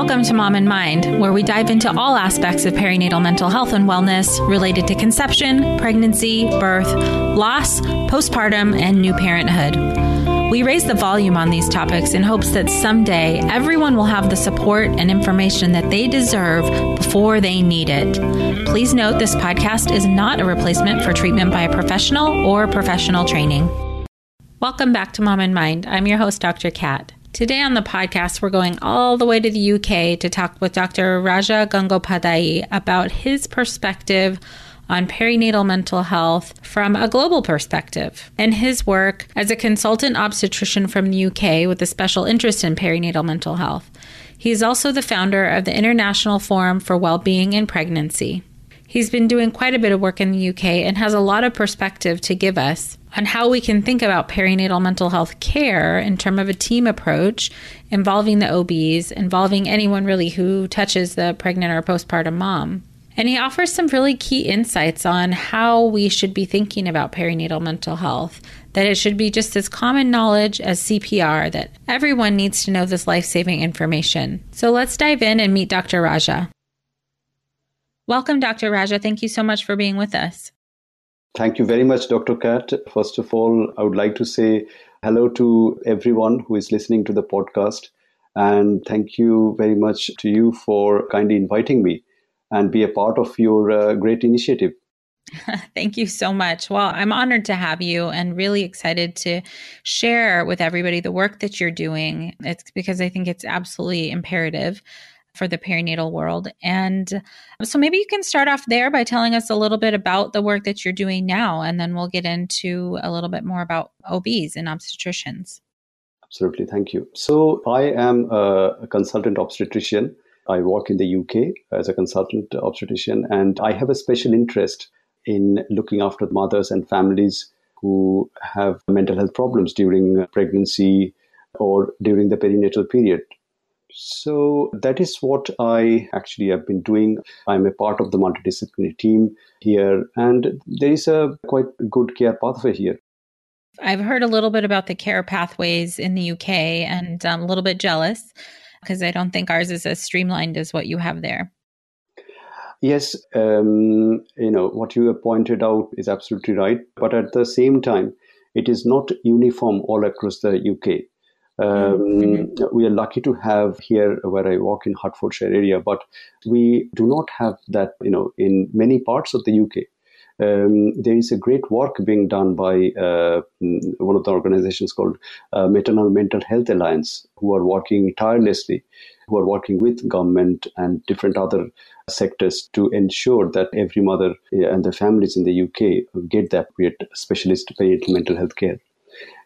Welcome to Mom and Mind, where we dive into all aspects of perinatal mental health and wellness related to conception, pregnancy, birth, loss, postpartum, and new parenthood. We raise the volume on these topics in hopes that someday everyone will have the support and information that they deserve before they need it. Please note this podcast is not a replacement for treatment by a professional or professional training. Welcome back to Mom and Mind. I'm your host, Dr. Kat. Today on the podcast, we're going all the way to the UK to talk with Dr. Raja Gangopadhyay about his perspective on perinatal mental health from a global perspective and his work as a consultant obstetrician from the UK with a special interest in perinatal mental health. He is also the founder of the International Forum for Wellbeing in Pregnancy. He's been doing quite a bit of work in the UK and has a lot of perspective to give us on how we can think about perinatal mental health care in terms of a team approach involving the OBs, involving anyone really who touches the pregnant or postpartum mom. And he offers some really key insights on how we should be thinking about perinatal mental health, that it should be just as common knowledge as CPR, that everyone needs to know this life saving information. So let's dive in and meet Dr. Raja. Welcome, Dr. Raja. Thank you so much for being with us. Thank you very much, Dr. Kat. First of all, I would like to say hello to everyone who is listening to the podcast. And thank you very much to you for kindly inviting me and be a part of your uh, great initiative. Thank you so much. Well, I'm honored to have you and really excited to share with everybody the work that you're doing. It's because I think it's absolutely imperative for the perinatal world. And so maybe you can start off there by telling us a little bit about the work that you're doing now, and then we'll get into a little bit more about OBs and obstetricians. Absolutely. Thank you. So I am a consultant obstetrician. I work in the UK as a consultant obstetrician, and I have a special interest in looking after mothers and families who have mental health problems during pregnancy or during the perinatal period. So that is what I actually have been doing. I'm a part of the multidisciplinary team here, and there is a quite good care pathway here. I've heard a little bit about the care pathways in the UK and I'm a little bit jealous because I don't think ours is as streamlined as what you have there. Yes, um, you know, what you have pointed out is absolutely right. But at the same time, it is not uniform all across the UK. Um, mm-hmm. We are lucky to have here where I work in Hertfordshire area, but we do not have that, you know, in many parts of the UK. Um, there is a great work being done by uh, one of the organizations called uh, Maternal Mental Health Alliance, who are working tirelessly, who are working with government and different other sectors to ensure that every mother and the families in the UK get the appropriate specialist perinatal mental health care.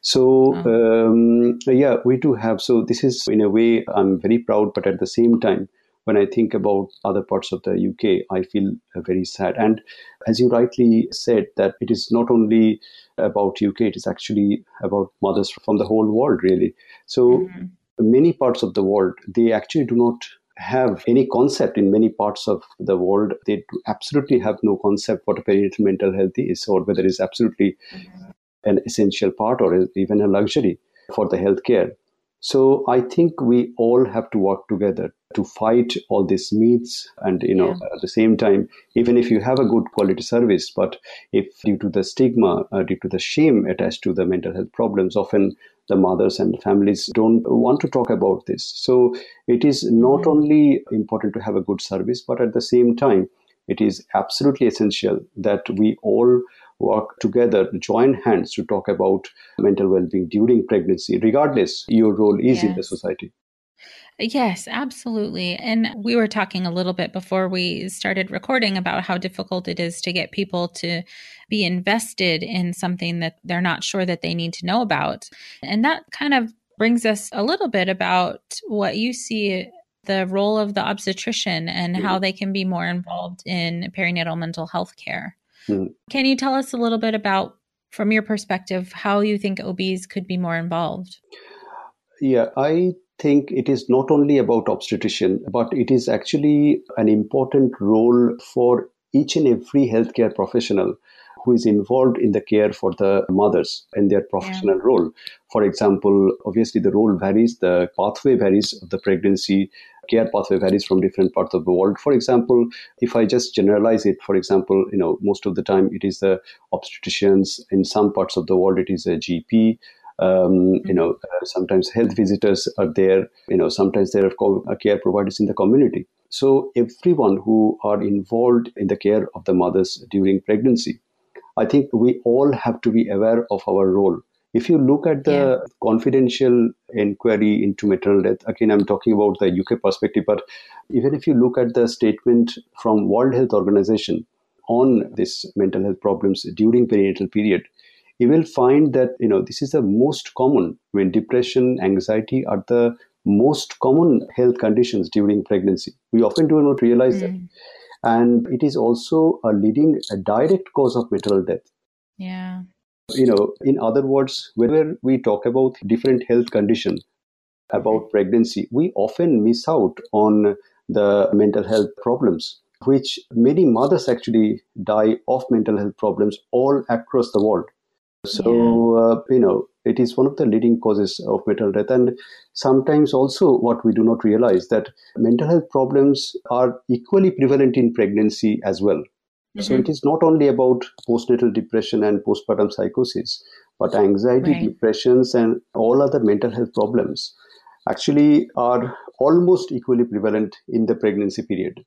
So um, yeah, we do have. So this is in a way I'm very proud, but at the same time, when I think about other parts of the UK, I feel uh, very sad. And as you rightly said, that it is not only about UK; it is actually about mothers from the whole world, really. So mm-hmm. many parts of the world they actually do not have any concept in many parts of the world. They absolutely have no concept what a perinatal mental health is, or whether it's absolutely mm-hmm an essential part or even a luxury for the healthcare. So I think we all have to work together to fight all these myths and you know yeah. at the same time even if you have a good quality service but if due to the stigma uh, due to the shame attached to the mental health problems often the mothers and families don't want to talk about this so it is not mm-hmm. only important to have a good service but at the same time it is absolutely essential that we all work together, join hands to talk about mental well being during pregnancy, regardless your role is yes. in the society. Yes, absolutely. And we were talking a little bit before we started recording about how difficult it is to get people to be invested in something that they're not sure that they need to know about. And that kind of brings us a little bit about what you see the role of the obstetrician and how mm-hmm. they can be more involved in perinatal mental health care. Mm-hmm. Can you tell us a little bit about, from your perspective, how you think OBs could be more involved? Yeah, I think it is not only about obstetrician, but it is actually an important role for each and every healthcare professional who is involved in the care for the mothers and their professional yeah. role. For example, obviously the role varies, the pathway varies of the pregnancy, care pathway varies from different parts of the world. For example, if I just generalize it, for example, you know, most of the time it is the obstetricians. In some parts of the world, it is a GP. Um, you know, uh, sometimes health visitors are there. You know, sometimes there are uh, care providers in the community. So everyone who are involved in the care of the mothers during pregnancy, I think we all have to be aware of our role if you look at the yeah. confidential inquiry into maternal death, again, I'm talking about the UK perspective, but even if you look at the statement from World Health Organization on this mental health problems during perinatal period, you will find that you know this is the most common when depression, anxiety are the most common health conditions during pregnancy. We often do not realize mm. that. And it is also a leading a direct cause of maternal death. Yeah. You know, in other words, whenever we talk about different health conditions about pregnancy, we often miss out on the mental health problems, which many mothers actually die of mental health problems all across the world. So, yeah. uh, you know, it is one of the leading causes of mental death. And sometimes also what we do not realize that mental health problems are equally prevalent in pregnancy as well. Mm-hmm. So it is not only about postnatal depression and postpartum psychosis, but anxiety, right. depressions, and all other mental health problems actually are almost equally prevalent in the pregnancy period.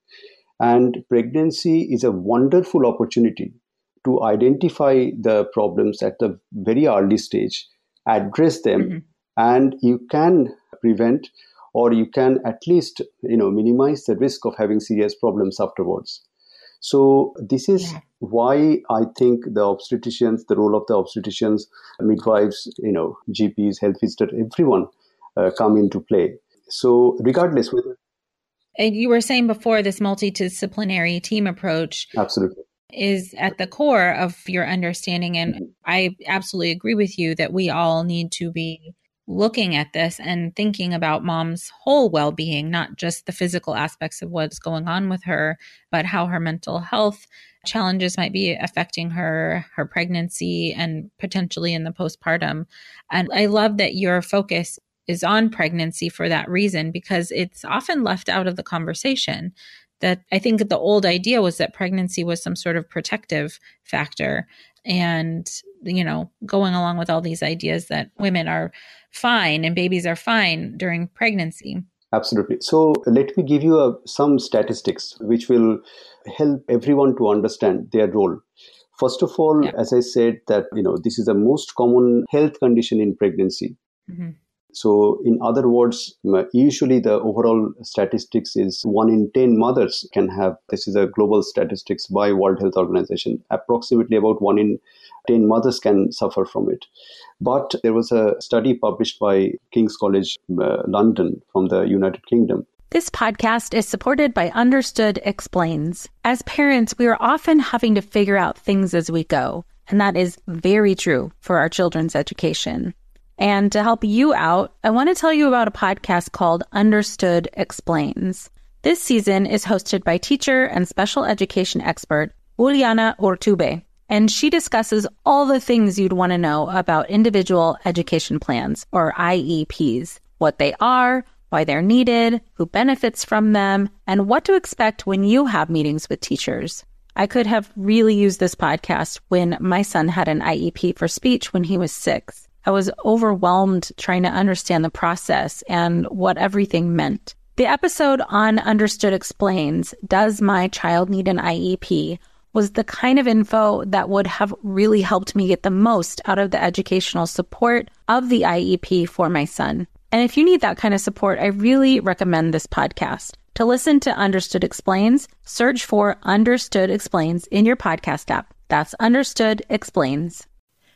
And pregnancy is a wonderful opportunity to identify the problems at the very early stage, address them, mm-hmm. and you can prevent or you can at least you know minimize the risk of having serious problems afterwards so this is yeah. why I think the obstetricians, the role of the obstetricians, midwives, you know, GPs, health visitors, everyone uh, come into play. So regardless whether and you were saying before this multidisciplinary team approach absolutely is at the core of your understanding and mm-hmm. i absolutely agree with you that we all need to be looking at this and thinking about mom's whole well being, not just the physical aspects of what's going on with her, but how her mental health challenges might be affecting her, her pregnancy, and potentially in the postpartum. And I love that your focus is on pregnancy for that reason because it's often left out of the conversation. That I think the old idea was that pregnancy was some sort of protective factor. And, you know, going along with all these ideas that women are fine and babies are fine during pregnancy. Absolutely. So let me give you a, some statistics which will help everyone to understand their role. First of all, yeah. as I said, that you know this is the most common health condition in pregnancy. Mm-hmm. So, in other words, usually the overall statistics is one in 10 mothers can have, this is a global statistics by World Health Organization, approximately about one in 10 mothers can suffer from it. But there was a study published by King's College London from the United Kingdom this podcast is supported by Understood Explains. As parents, we are often having to figure out things as we go, and that is very true for our children's education. And to help you out, I want to tell you about a podcast called Understood Explains. This season is hosted by teacher and special education expert Juliana Urtubey, and she discusses all the things you'd want to know about individual education plans, or IEPs, what they are, why they're needed, who benefits from them, and what to expect when you have meetings with teachers. I could have really used this podcast when my son had an IEP for speech when he was six. I was overwhelmed trying to understand the process and what everything meant. The episode on Understood Explains Does My Child Need an IEP? was the kind of info that would have really helped me get the most out of the educational support of the IEP for my son. And if you need that kind of support, I really recommend this podcast. To listen to Understood Explains, search for Understood Explains in your podcast app. That's Understood Explains.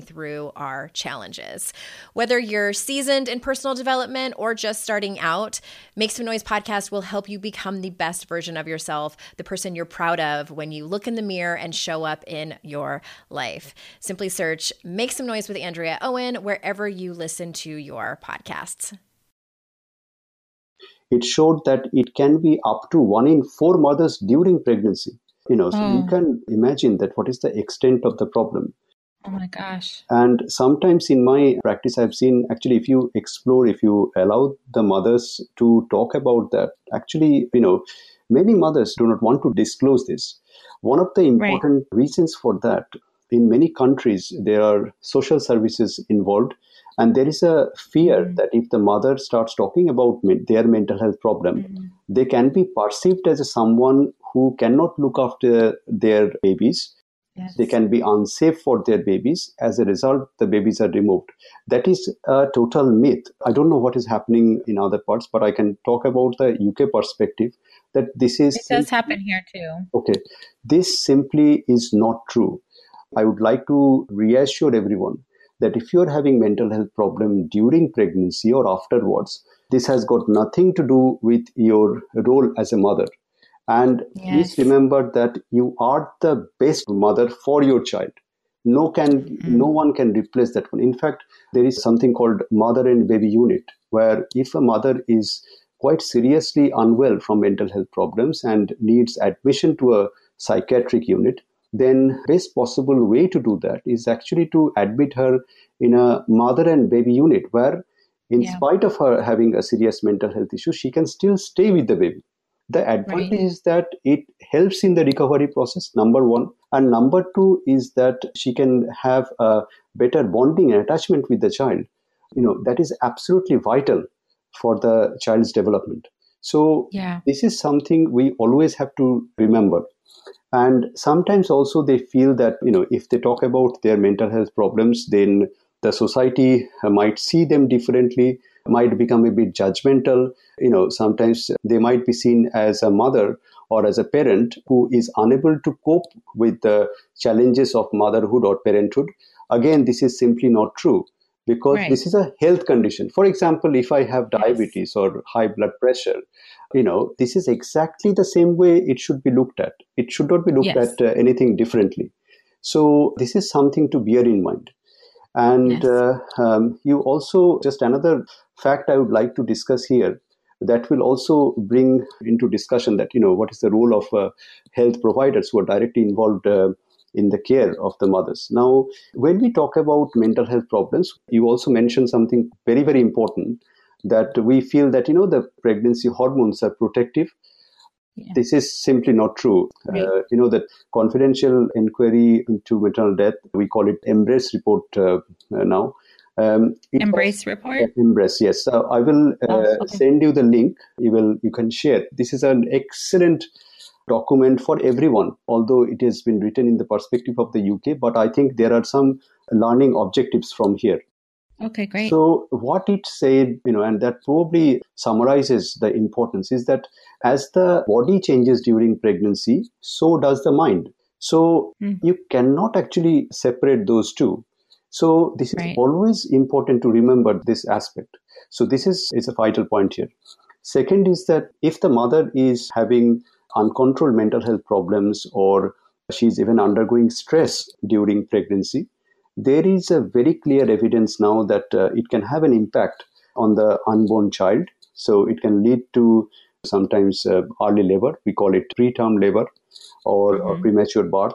through our challenges. Whether you're seasoned in personal development or just starting out, Make Some Noise podcast will help you become the best version of yourself, the person you're proud of when you look in the mirror and show up in your life. Simply search Make Some Noise with Andrea Owen wherever you listen to your podcasts it showed that it can be up to one in four mothers during pregnancy. You know, so oh. you hmm. can imagine that what is the extent of the problem. Oh my gosh. And sometimes in my practice, I've seen actually, if you explore, if you allow the mothers to talk about that, actually, you know, many mothers do not want to disclose this. One of the important right. reasons for that, in many countries, there are social services involved and there is a fear mm-hmm. that if the mother starts talking about their mental health problem, mm-hmm. they can be perceived as someone who cannot look after their babies. Yes. They can be unsafe for their babies. As a result, the babies are removed. That is a total myth. I don't know what is happening in other parts, but I can talk about the UK perspective that this is. It does happen here too. Okay. This simply is not true. I would like to reassure everyone that if you're having mental health problem during pregnancy or afterwards, this has got nothing to do with your role as a mother. And yes. please remember that you are the best mother for your child. No can mm-hmm. no one can replace that one. In fact, there is something called mother and baby unit, where if a mother is quite seriously unwell from mental health problems and needs admission to a psychiatric unit, then the best possible way to do that is actually to admit her in a mother and baby unit where in yeah. spite of her having a serious mental health issue she can still stay with the baby the advantage right. is that it helps in the recovery process number one and number two is that she can have a better bonding and attachment with the child you know that is absolutely vital for the child's development so yeah. this is something we always have to remember and sometimes also they feel that you know if they talk about their mental health problems then the society might see them differently might become a bit judgmental you know sometimes they might be seen as a mother or as a parent who is unable to cope with the challenges of motherhood or parenthood again this is simply not true because right. this is a health condition for example if i have diabetes yes. or high blood pressure you know this is exactly the same way it should be looked at it should not be looked yes. at uh, anything differently so this is something to bear in mind and yes. uh, um, you also just another fact i would like to discuss here that will also bring into discussion that you know what is the role of uh, health providers who are directly involved uh, in the care of the mothers. Now, when we talk about mental health problems, you also mentioned something very, very important that we feel that you know the pregnancy hormones are protective yeah. this is simply not true. Right. uh, you know that confidential inquiry into maternal death we call it MBRRACE report uh, now. Um, MBRRACE report? Uh, MBRRACE yes. So i will uh, oh, okay. send you the link. You will you can share. This is an excellent document for everyone although it has been written in the perspective of the uk but i think there are some learning objectives from here Okay, great. So what it said, you know, and that probably summarizes the importance is that as the body changes during pregnancy, so does the mind. So mm. you cannot actually separate those two. So this is right. always important to remember this aspect. So this is, is a vital point here. Second is that if the mother is having uncontrolled mental health problems or she's even undergoing stress during pregnancy, there is a very clear evidence now that uh, it can have an impact on the unborn child. So it can lead to sometimes uh, early labor, we call it preterm labor or, mm-hmm. or premature birth.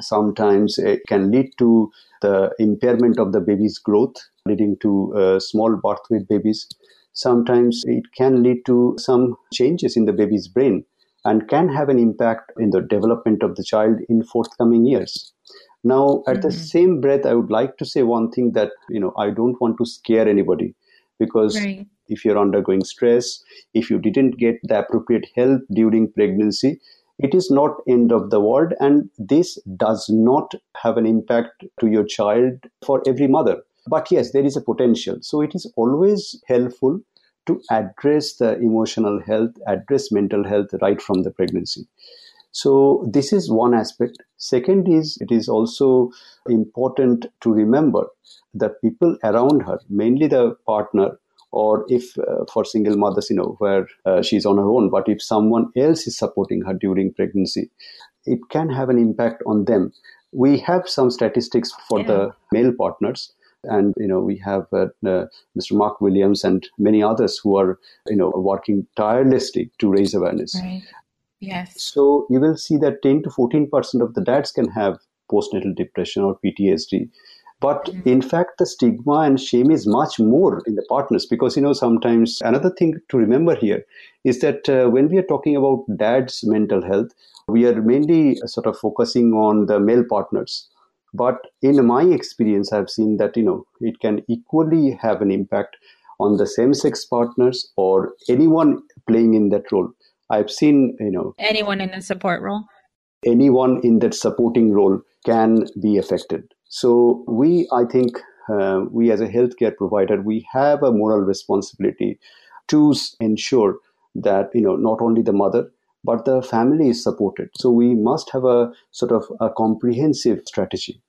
Sometimes it can lead to the impairment of the baby's growth, leading to uh, small birth weight babies. Sometimes it can lead to some changes in the baby's brain and can have an impact in the development of the child in forthcoming years. Now, at mm-hmm. the same breath, I would like to say one thing that, you know, I don't want to scare anybody because right. if you're undergoing stress, if you didn't get the appropriate help during pregnancy, it is not end of the world and this does not have an impact to your child for every mother but yes there is a potential so it is always helpful to address the emotional health address mental health right from the pregnancy so this is one aspect. Second is it is also important to remember the people around her, mainly the partner, or if uh, for single mothers, you know, where uh, she's on her own, but if someone else is supporting her during pregnancy, it can have an impact on them. We have some statistics for yeah. the male partners and you know we have uh, uh, Mr. Mark Williams and many others who are you know working tirelessly to raise awareness. Right. Yes. So you will see that 10 to 14% of the dads can have postnatal depression or PTSD. But mm-hmm. in fact, the stigma and shame is much more in the partners because, you know, sometimes another thing to remember here is that uh, when we are talking about dad's mental health, we are mainly sort of focusing on the male partners. But in my experience, I've seen that, you know, it can equally have an impact on the same sex partners or anyone playing in that role. I've seen, you know, anyone in a support role, anyone in that supporting role can be affected. So we, I think, uh, we as a healthcare provider, we have a moral responsibility to ensure that you know not only the mother but the family is supported. So we must have a sort of a comprehensive strategy.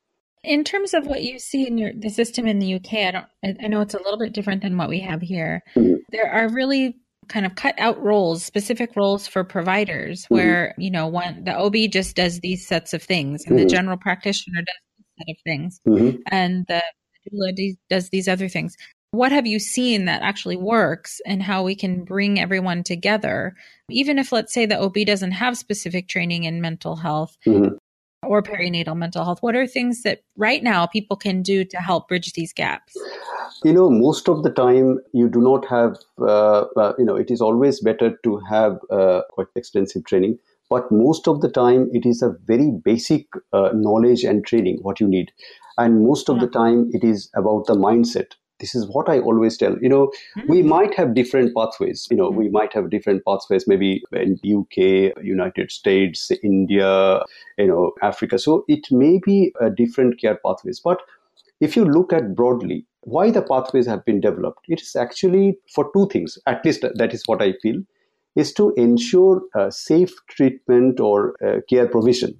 In terms of what you see in your the system in the UK, I don't. I know it's a little bit different than what we have here. Mm-hmm. There are really kind of cut out roles, specific roles for providers mm-hmm. where, you know, one the OB just does these sets of things and mm-hmm. the general practitioner does this set of things mm-hmm. and the doula does these other things. What have you seen that actually works and how we can bring everyone together? Even if, let's say, the OB doesn't have specific training in mental health, mm-hmm or perinatal mental health? What are things that right now people can do to help bridge these gaps? You know, most of the time you do not have, uh, uh, you know, it is always better to have uh, quite extensive training. But most of the time, it is a very basic uh, knowledge and training what you need. And most of yeah. the time, it is about the mindset this is what i always tell you know mm-hmm. we might have different pathways you know mm-hmm. we might have different pathways maybe in uk united states india you know africa so it may be a different care pathways but if you look at broadly why the pathways have been developed it is actually for two things at least that is what i feel is to ensure safe treatment or uh, care provision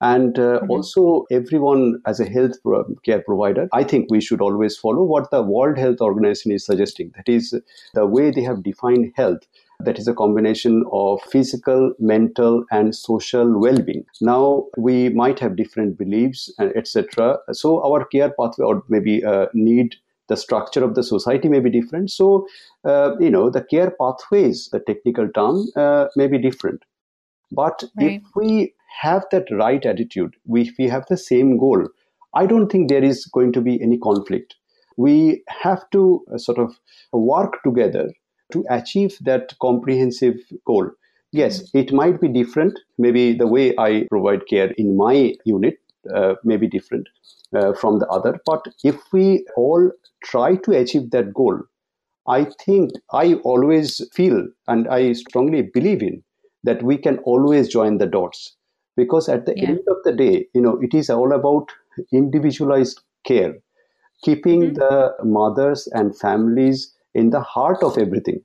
and uh, mm-hmm. also, everyone as a health care provider, I think we should always follow what the World Health Organization is suggesting. That is the way they have defined health that is a combination of physical mental and social well-being now we might have different beliefs and etc so our care pathway or maybe uh, need the structure of the society may be different so uh, you know the care pathways the technical term uh, may be different but right. if we have that right attitude, we, we have the same goal, I don't think there is going to be any conflict. We have to uh, sort of work together to achieve that comprehensive goal. Yes, mm-hmm. it might be different. Maybe the way I provide care in my unit uh, may be different uh, from the other. But if we all try to achieve that goal, I think I always feel and I strongly believe in that we can always join the dots because at the yeah. end of the day you know it is all about individualized care keeping mm-hmm. the mothers and families in the heart of everything.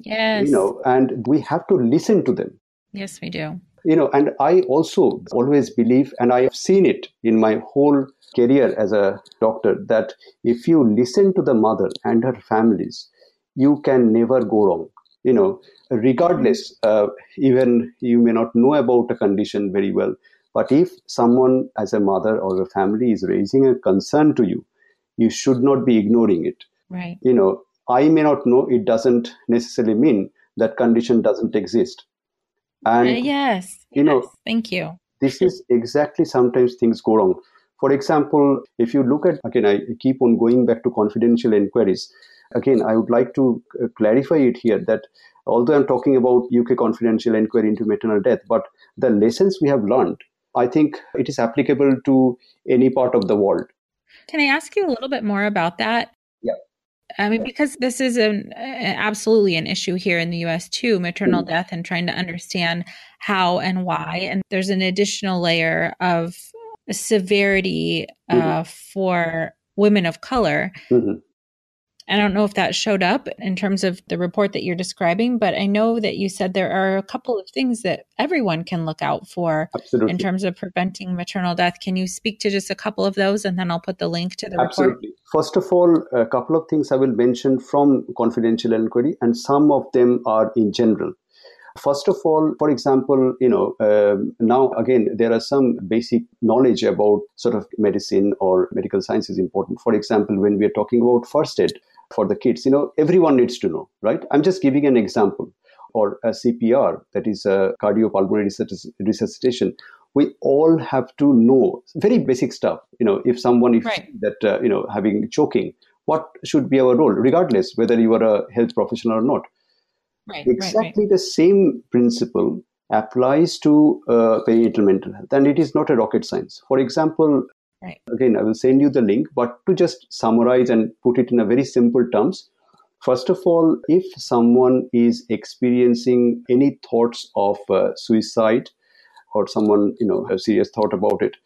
Yes. You know, and we have to listen to them. Yes, we do. You know, and I also always believe, and I have seen it in my whole career as a doctor, that if you listen to the mother and her families, you can never go wrong. You know, regardless, uh, even you may not know about a condition very well, but if someone as a mother or a family is raising a concern to you, you should not be ignoring it. Right. You know, I may not know, it doesn't necessarily mean that condition doesn't exist. And, uh, yes. You know, thank you. This is exactly sometimes things go wrong. For example, if you look at, again, I keep on going back to confidential inquiries. Again, I would like to uh, clarify it here that although I'm talking about UK confidential inquiry into maternal death, but the lessons we have learned, I think it is applicable to any part of the world. Can I ask you a little bit more about that? I mean, because this is an, absolutely an issue here in the US too, maternal mm-hmm. death and trying to understand how and why. And there's an additional layer of severity uh, mm-hmm. for women of color. Mm-hmm. I don't know if that showed up in terms of the report that you're describing, but I know that you said there are a couple of things that everyone can look out for Absolutely. in terms of preventing maternal death. Can you speak to just a couple of those and then I'll put the link to the report? Absolutely. report? First of all, a couple of things I will mention from confidential inquiry, and some of them are in general. First of all, for example, you know, uh, now again, there are some basic knowledge about sort of medicine or medical science is important. For example, when we are talking about first aid, for the kids. You know, everyone needs to know, right? I'm just giving an example. Or a CPR, that is a cardiopulmonary resuscitation. We all have to know very basic stuff. You know, if someone if right. that uh, you know having choking, what should be our role, regardless whether you are a health professional or not. Right, exactly right, the same principle applies to uh, perinatal mental health, and it is not a rocket science. For example, Right. Again, I will send you the link, but to just summarize and put it in a very simple terms. First of all, if someone is experiencing any thoughts of uh, suicide or someone, you know, a serious thought about it,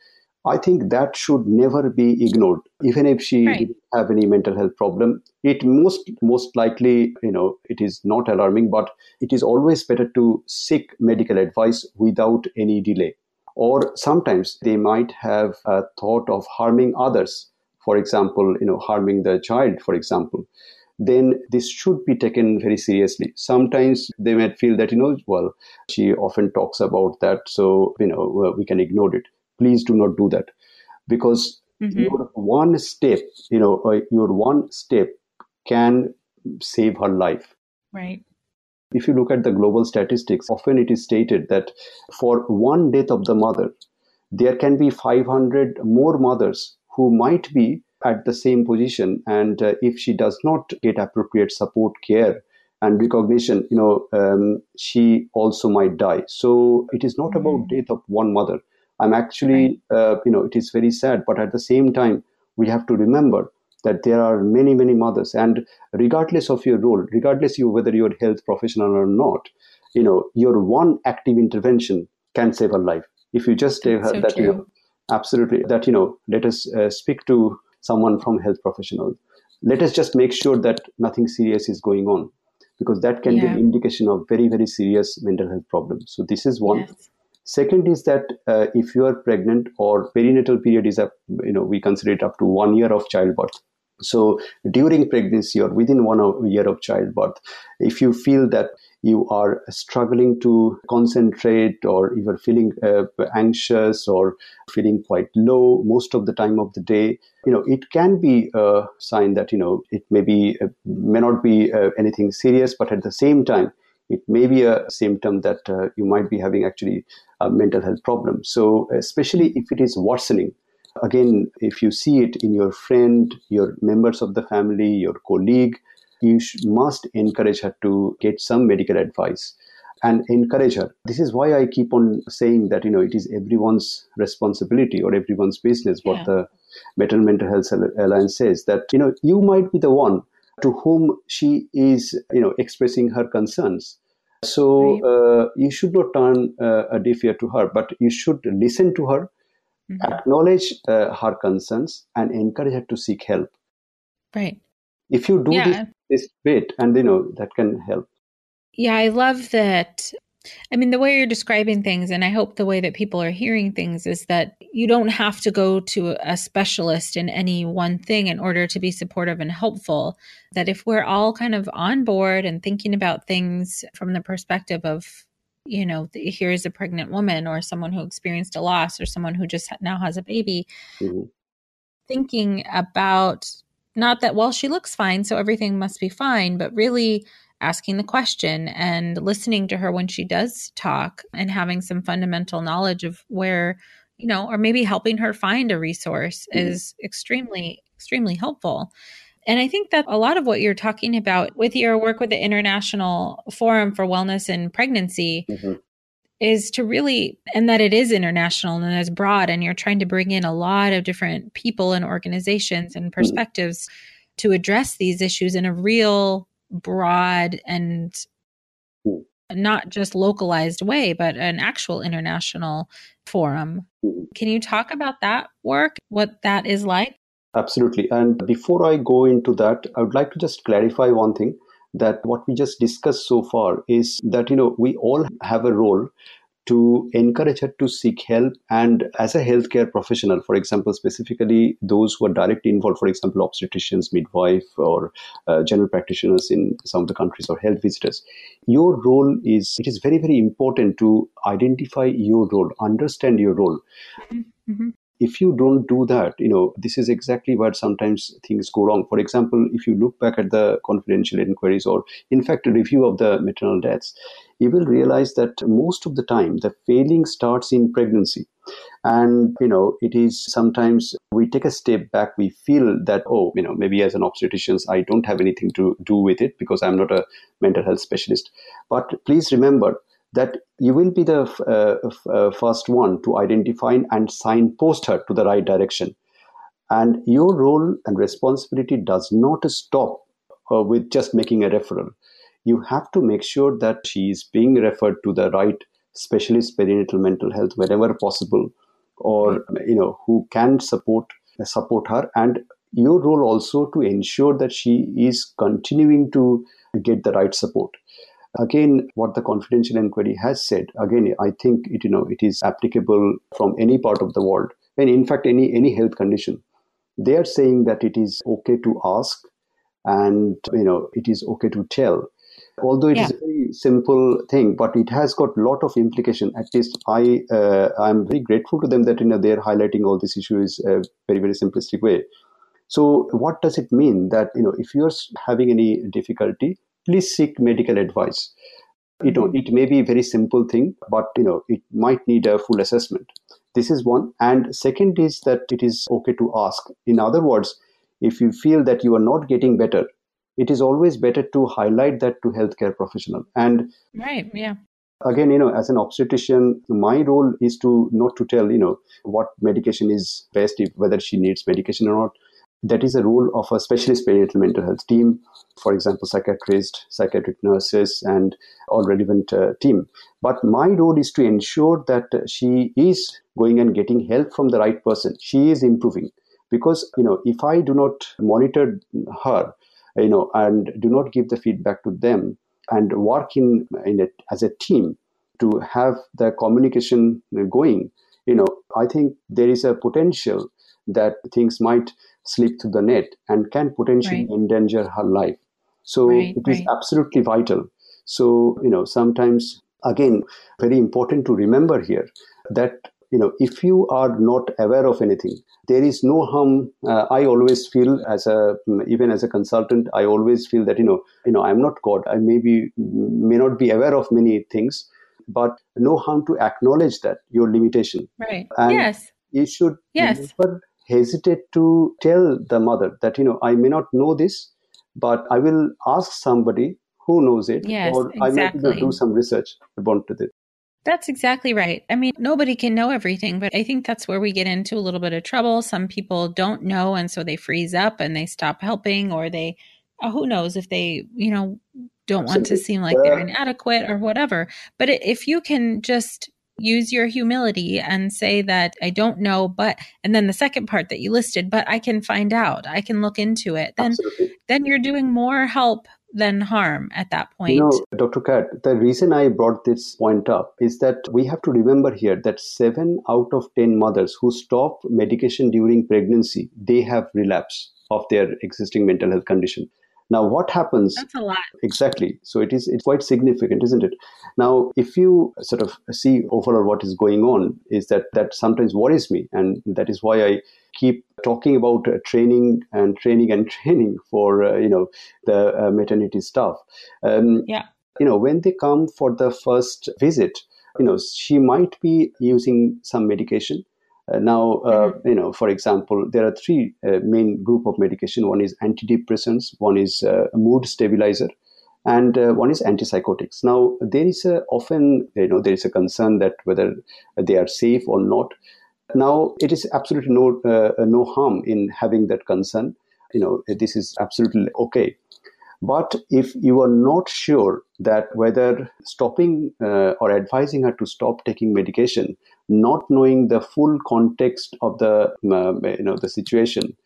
I think that should never be ignored. Even if she right. didn't have any mental health problem, it most most likely, you know, it is not alarming, but it is always better to seek medical advice without any delay or sometimes they might have a thought of harming others. For example you know harming the child for example. Then this should be taken very seriously. Sometimes they might feel that you know well she often talks about that so you know we can ignore it. Please do not do that. Because mm-hmm. your one step you know uh, your one step can save her life. Right if you look at the global statistics, often it is stated that for one death of the mother, there can be 500 more mothers who might be at the same position. And uh, if she does not get appropriate support, care, and recognition, you know, um, she also might die. So it is not about mm-hmm. death of one mother. I'm actually, uh, you know, it is very sad, but at the same time, we have to remember that there are many many mothers and regardless of your role regardless you whether you're a health professional or not you know your one active intervention can save a life if you just say so that true. you know absolutely that you know let us uh, speak to someone from health professional let us just make sure that nothing serious is going on because that can yeah. be an indication of very very serious mental health problems so this is one yes. Second is that uh, if you are pregnant or perinatal period is up, you know, we consider it up to one year of childbirth. So during pregnancy or within one year of childbirth, if you feel that you are struggling to concentrate or you are feeling uh, anxious or feeling quite low most of the time of the day you know it can be a sign that you know it may be uh, may not be uh, anything serious but at the same time it may be a symptom that uh, you might be having actually a mental health problem. So especially if it is worsening Again, if you see it in your friend, your members of the family, your colleague, you must encourage her to get some medical advice and encourage her. This is why I keep on saying that you know it is everyone's responsibility or everyone's business. What yeah. the Maternal Mental Health Alliance says that you know you might be the one to whom she is you know expressing her concerns. So right. uh, you should not turn uh, a deaf ear to her, but you should listen to her mm-hmm. acknowledge uh, her concerns and encourage her to seek help right if you do yeah. this, this bit and you know that can help yeah i love that I mean, the way you're describing things, and I hope the way that people are hearing things is that you don't have to go to a specialist in any one thing in order to be supportive and helpful. That if we're all kind of on board and thinking about things from the perspective of, you know, here's a pregnant woman or someone who experienced a loss or someone who just now has a baby, mm-hmm. thinking about not that, well, she looks fine, so everything must be fine, but really asking the question and listening to her when she does talk and having some fundamental knowledge of where you know or maybe helping her find a resource mm-hmm. is extremely extremely helpful and i think that a lot of what you're talking about with your work with the international forum for wellness and pregnancy mm-hmm. is to really and that it is international and it's broad and you're trying to bring in a lot of different people and organizations and mm-hmm. perspectives mm-hmm. to address these issues in a real broad and not just localized way, but an actual international forum. Can you talk about that work, what that is like? Absolutely. And before I go into that, I would like to just clarify one thing that what we just discussed so far is that, you know, we all have a role to encourage her to seek help. And as a healthcare professional for example specifically those who are directly involved for example obstetricians midwife or uh, general practitioners in some of the countries or health visitors your role is it is very very important to identify your role understand your role. Mm-hmm if you don't do that, you know, this is exactly where sometimes things go wrong. For example, if you look back at the confidential inquiries or, in fact, a review of the maternal deaths, you will realize that most of the time the failing starts in pregnancy. And, you know, it is sometimes we take a step back, we feel that, oh, you know, maybe as an obstetrician, I don't have anything to do with it because I'm not a mental health specialist. But please remember, that you will be the uh, uh, first one to identify and signpost her to the right direction. And your role and responsibility does not stop uh, with just making a referral. You have to make sure that she is being referred to the right specialist perinatal mental health wherever possible, or you know who can support support her. And your role also to ensure that she is continuing to get the right support again what the confidential inquiry has said again i think it you know it is applicable from any part of the world. And in fact any any health condition. They are saying that it is okay to ask and you know it is okay to tell. Although it yeah. is a very simple thing but it has got a lot of implication. At least i uh, i'm very grateful to them that you know they're highlighting all these issues in a very very simplistic way. So what does it mean that you know if you're having any difficulty please seek medical advice. You know, it may be a very simple thing, but you know, it might need a full assessment. This is one. And second is that it is okay to ask. In other words, if you feel that you are not getting better, it is always better to highlight that to healthcare professional. And right, yeah. Again, you know, as an obstetrician, my role is to not to tell, you know, what medication is best, if whether she needs medication or not that is a role of a specialist perinatal mental health team, for example, psychiatrists, psychiatric nurses, and all relevant uh, team. But my role is to ensure that she is going and getting help from the right person. She is improving because you know if I do not monitor her, you know, and do not give the feedback to them and work in in it as a team to have the communication going, you know, I think there is a potential that things might slip through the net and can potentially right. endanger her life. So right, it is right. absolutely vital. So, you know, sometimes, again, very important to remember here that, you know, if you are not aware of anything, there is no harm. Uh, I always feel as a, even as a consultant, I always feel that, you know, you know, I'm not God. I may be, may not be aware of many things, but no harm to acknowledge that your limitation. Right. And yes. You should yes. never hesitate to tell the mother that, you know, I may not know this, but I will ask somebody who knows it, yes, or exactly. I may do some research about it. That's exactly right. I mean, nobody can know everything, but I think that's where we get into a little bit of trouble. Some people don't know, and so they freeze up and they stop helping, or they, oh, who knows if they, you know, don't want to seem like they're uh, inadequate or whatever. But if you can just use your humility and say that I don't know, but, and then the second part that you listed, but I can find out, I can look into it, then, Absolutely. then you're doing more help than harm at that point. You know, Dr. Kat, the reason I brought this point up is that we have to remember here that seven out of 10 mothers who stop medication during pregnancy, they have relapse of their existing mental health condition. Now, what happens? That's a lot. Exactly. So it is. It's quite significant, isn't it? Now, if you sort of see overall what is going on, is that that sometimes worries me, and that is why I keep talking about uh, training and training and training for uh, you know the uh, maternity staff. Um, yeah. You know, when they come for the first visit, you know, she might be using some medication now, uh, mm-hmm. you know, for example, there are three uh, main group of medication. One is antidepressants, one is a mood stabilizer, and uh, one is antipsychotics. Now, there is a, often, you know, there is a concern that whether they are safe or not. Now, it is absolutely no uh, no harm in having that concern. You know, this is absolutely okay. But if you are not sure that whether stopping uh, or advising her to stop taking medication, not knowing the full context of the uh, you know the situation,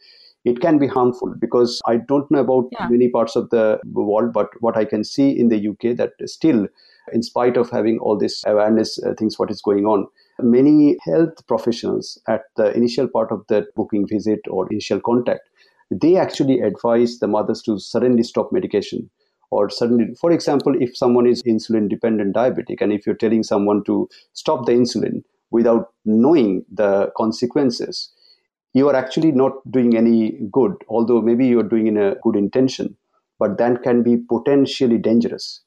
it can be harmful because I don't know about yeah. many parts of the world, but what I can see in the UK that still, in spite of having all this awareness uh, things, what is going on, many health professionals at the initial part of the booking visit or initial contact they actually advise the mothers to suddenly stop medication or suddenly for example if someone is insulin dependent diabetic and if you're telling someone to stop the insulin without knowing the consequences you are actually not doing any good although maybe you're doing in a good intention but that can be potentially dangerous.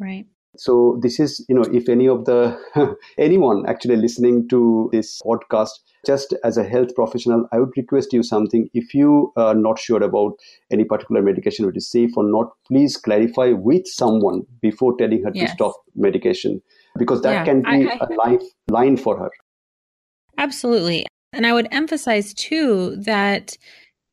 Right. So this is you know if any of the anyone actually listening to this podcast just as a health professional i would request you something. If you are not sure about any particular medication which is safe or not please clarify with someone before telling her yes. to stop medication because that yeah, can be I, I, a lifeline for her absolutely and i would emphasize too that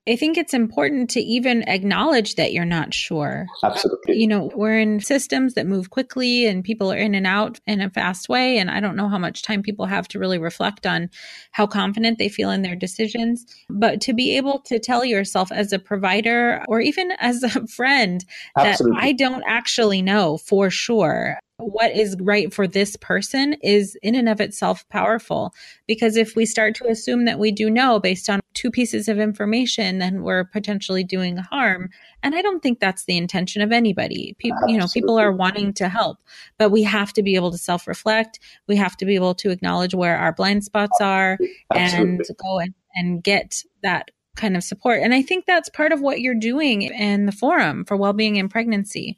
I think it's important to even acknowledge that you're not sure. Absolutely. You know, we're in systems that move quickly and people are in and out in a fast way. And I don't know how much time people have to really reflect on how confident they feel in their decisions. But to be able to tell yourself as a provider or even as a friend Absolutely. that I don't actually know for sure what is right for this person is in and of itself powerful. Because if we start to assume that we do know based on two pieces of information, then we're potentially doing harm. And I don't think that's the intention of anybody. People, you know, people are wanting to help, but we have to be able to self reflect. We have to be able to acknowledge where our blind spots are Absolutely. and go and, and get that kind of support. And I think that's part of what you're doing in the forum for well-being in pregnancy.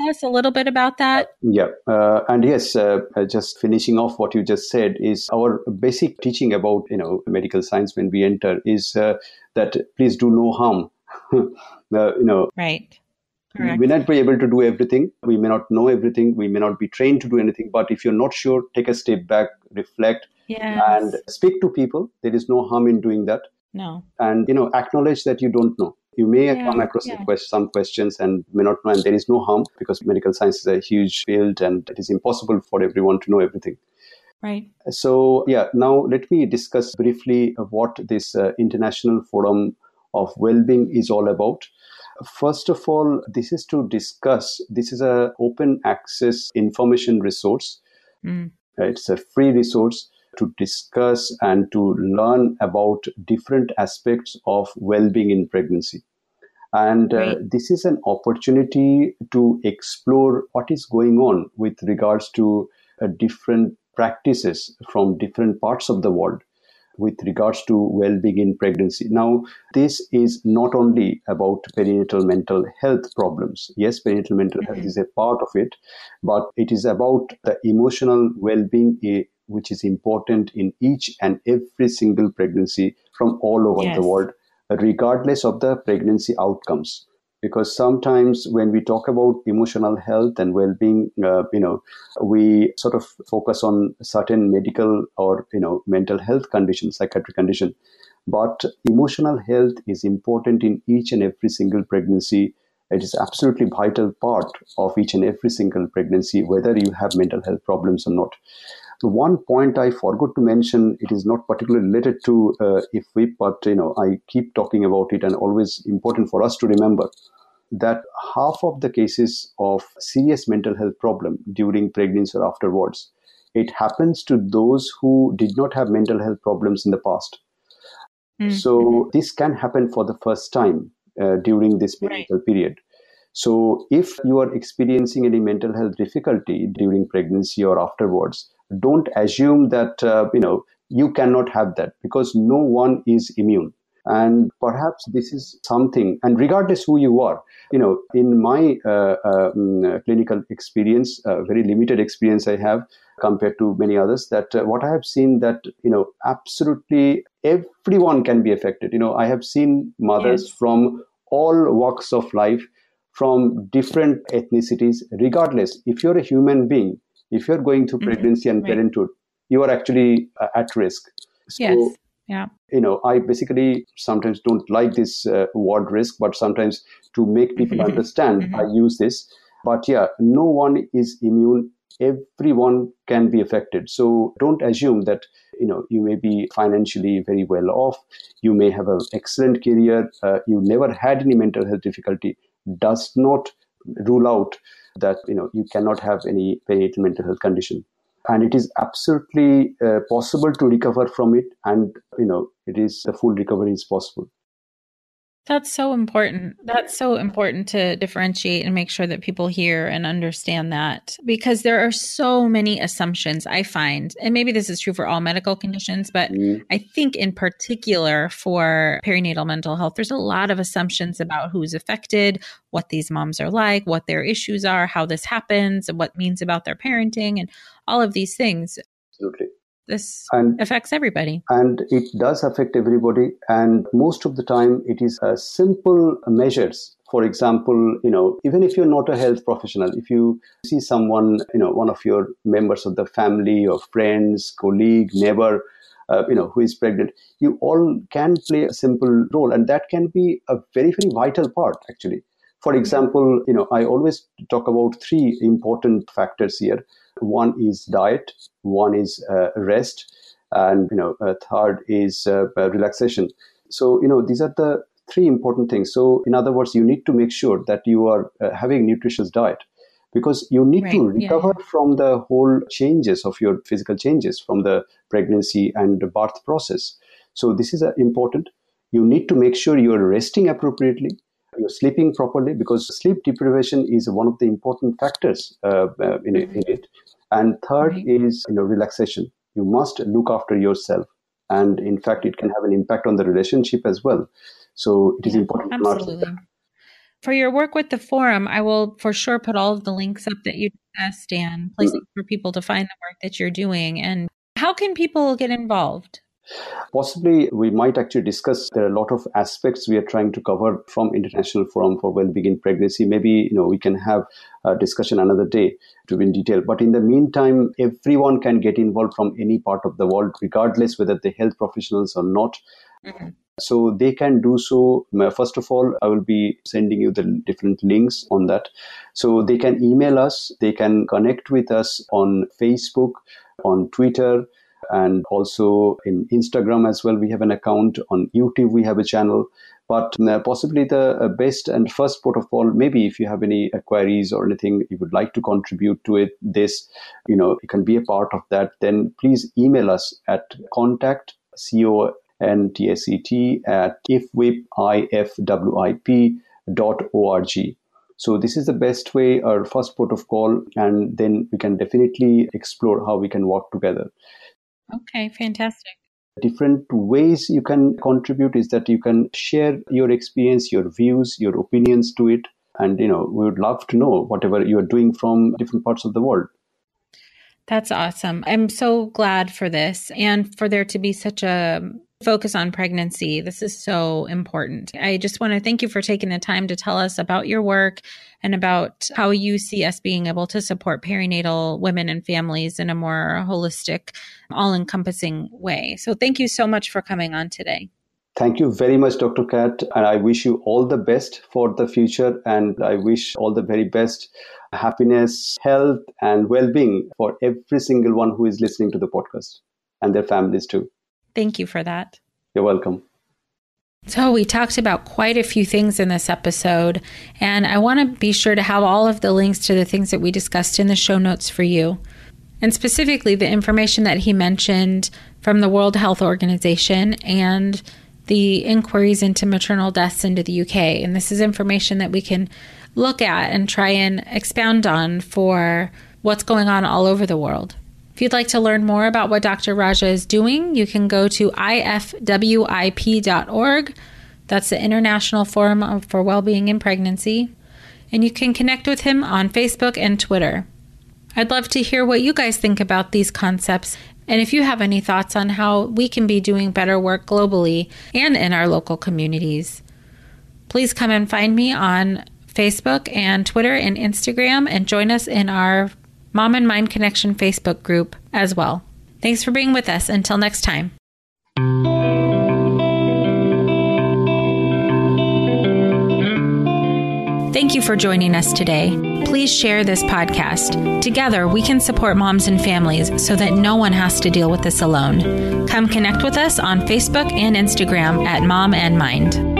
Tell us a little bit about that? Yeah. Uh, and yes, uh, uh, just finishing off what you just said is our basic teaching about, you know, medical science when we enter is uh, that please do no harm. Uh, you know, right. Correct. We may not be able to do everything. We may not know everything. We may not be trained to do anything. But if you're not sure, take a step back, reflect, yes. and speak to people. There is no harm in doing that. No. And you know, acknowledge that you don't know. You may Yeah, come across yeah. quest- some questions and may not know, and there is no harm because medical science is a huge field, and it is impossible for everyone to know everything. Right. So, yeah, now let me discuss briefly what this uh, International Forum of Wellbeing is all about. First of all, this is to discuss, this is an open access information resource. Mm. Uh, It's a free resource to discuss and to learn about different aspects of well-being in pregnancy. And uh, this is an opportunity to explore what is going on with regards to uh, different practices from different parts of the world with regards to well-being in pregnancy. Now, this is not only about perinatal mental health problems. Yes, perinatal mental health is a part of it, but it is about the emotional well-being, eh, which is important in each and every single pregnancy from all over Yes. the world, regardless of the pregnancy outcomes. Because sometimes when we talk about emotional health and well-being, uh, you know, we sort of focus on certain medical or you know mental health conditions, psychiatric condition. But emotional health is important in each and every single pregnancy. It is absolutely vital part of each and every single pregnancy, whether you have mental health problems or not. The one point I forgot to mention, it is not particularly related to uh, IFWIP, but you know I keep talking about it, and always important for us to remember that half of the cases of serious mental health problem during pregnancy or afterwards, it happens to those who did not have mental health problems in the past. Mm. So this can happen for the first time uh, during this Right. period. So if you are experiencing any mental health difficulty during pregnancy or afterwards, don't assume that uh, you know you cannot have that because no one is immune. And perhaps this is something, and regardless who you are, you know, in my uh, um, clinical experience, uh, very limited experience I have compared to many others, that uh, what I have seen that you know absolutely everyone can be affected. You know, I have seen mothers Yes. from all walks of life, from different ethnicities, regardless. If you're a human being, if you're going through Mhm. pregnancy and Right. parenthood, you are actually uh, at risk. So, Yes. Yeah. you know, I basically sometimes don't like this uh, word risk, but sometimes to make people Mhm. understand, Mhm. I use this. But yeah, no one is immune. Everyone can be affected. So don't assume that you know you may be financially very well off. You may have an excellent career. Uh, you never had any mental health difficulty. Does not rule out that you know you cannot have any perinatal mental health condition. And it is absolutely uh, possible to recover from it. And you know it is the full recovery is possible That's so important. That's so important to differentiate and make sure that people hear and understand that because there are so many assumptions I find, and maybe this is true for all medical conditions, but Mm, I think in particular for perinatal mental health, there's a lot of assumptions about who's affected, what these moms are like, what their issues are, how this happens, and what it means about their parenting, and all of these things. absolutely This and affects everybody. and it does affect everybody. And most of the time it is uh, simple measures. For example you know even if you're not a health professional if you see someone you know one of your members of the family or friends colleague neighbor uh, you know who is pregnant you all can play a simple role. And that can be a very very vital part actually for example you know i always talk about three important factors here. One is diet one is uh, rest and you know a third is uh, uh, relaxation. So you know these are the three important things. So in other words you need to make sure that you are uh, having nutritious diet because you need Right, to yeah, recover from the whole changes of your physical changes from the pregnancy and birth process. So this is uh, important. You need to make sure you are resting appropriately, you're sleeping properly, because sleep deprivation is one of the important factors uh, uh, in, it- in it. And third Right. is you know relaxation. You must look after yourself, and in fact, it can have an impact on the relationship as well. So it is Yeah, important to Absolutely. For your work with the forum, I will for sure put all of the links up that you discussed and places for people to find the work that you're doing. And how can people get involved? Possibly, we might actually discuss. There are a lot of aspects we are trying to cover from International Forum for Well-being in Pregnancy. Maybe you know we can have a discussion another day to in detail. But in the meantime, everyone can get involved from any part of the world, regardless whether they're health professionals or not. Mm-hmm. So they can do so. First of all, I will be sending you the different links on that. So they can email us, they can connect with us on Facebook, on Twitter, and also in Instagram as well. We have an account on YouTube. We have a channel. But uh, possibly the uh, best and first port of call, maybe if you have any queries or anything you would like to contribute to it, this, you know, you can be a part of that, then please email us at contact, C-O N-T-S-E-T at ifwip, dot O-R-G. So this is the best way, our first port of call, and then we can definitely explore how we can work together. Okay, fantastic. Different ways you can contribute is that you can share your experience, your views, your opinions to it. And, you know, we would love to know whatever you're doing from different parts of the world. That's awesome. I'm so glad for this and for there to be such a focus on pregnancy. This is so important. I just want to thank you for taking the time to tell us about your work and about how you see us being able to support perinatal women and families in a more holistic, all encompassing way. So thank you so much for coming on today. Thank you very much, Dr. Kat. And I wish you all the best for the future. And I wish all the very best happiness, health, and well being for every single one who is listening to the podcast and their families too. Thank you for that. You're welcome. So, we talked about quite a few things in this episode, and I want to be sure to have all of the links to the things that we discussed in the show notes for you. And specifically, the information that he mentioned from the World Health Organization and the inquiries into maternal deaths into the UK. And this is information that we can look at and try and expound on for what's going on all over the world. If you'd like to learn more about what Dr. Raja is doing, you can go to ifwip.org. That's the International Forum for Wellbeing in Pregnancy. And you can connect with him on Facebook and Twitter. I'd love to hear what you guys think about these concepts. And if you have any thoughts on how we can be doing better work globally and in our local communities, please come and find me on Facebook and Twitter and Instagram and join us in our Mom and Mind Connection Facebook group as well. Thanks for being with us. Until next time. Thank you for joining us today. Please share this podcast. Together, we can support moms and families so that no one has to deal with this alone. Come connect with us on Facebook and Instagram at Mom and Mind.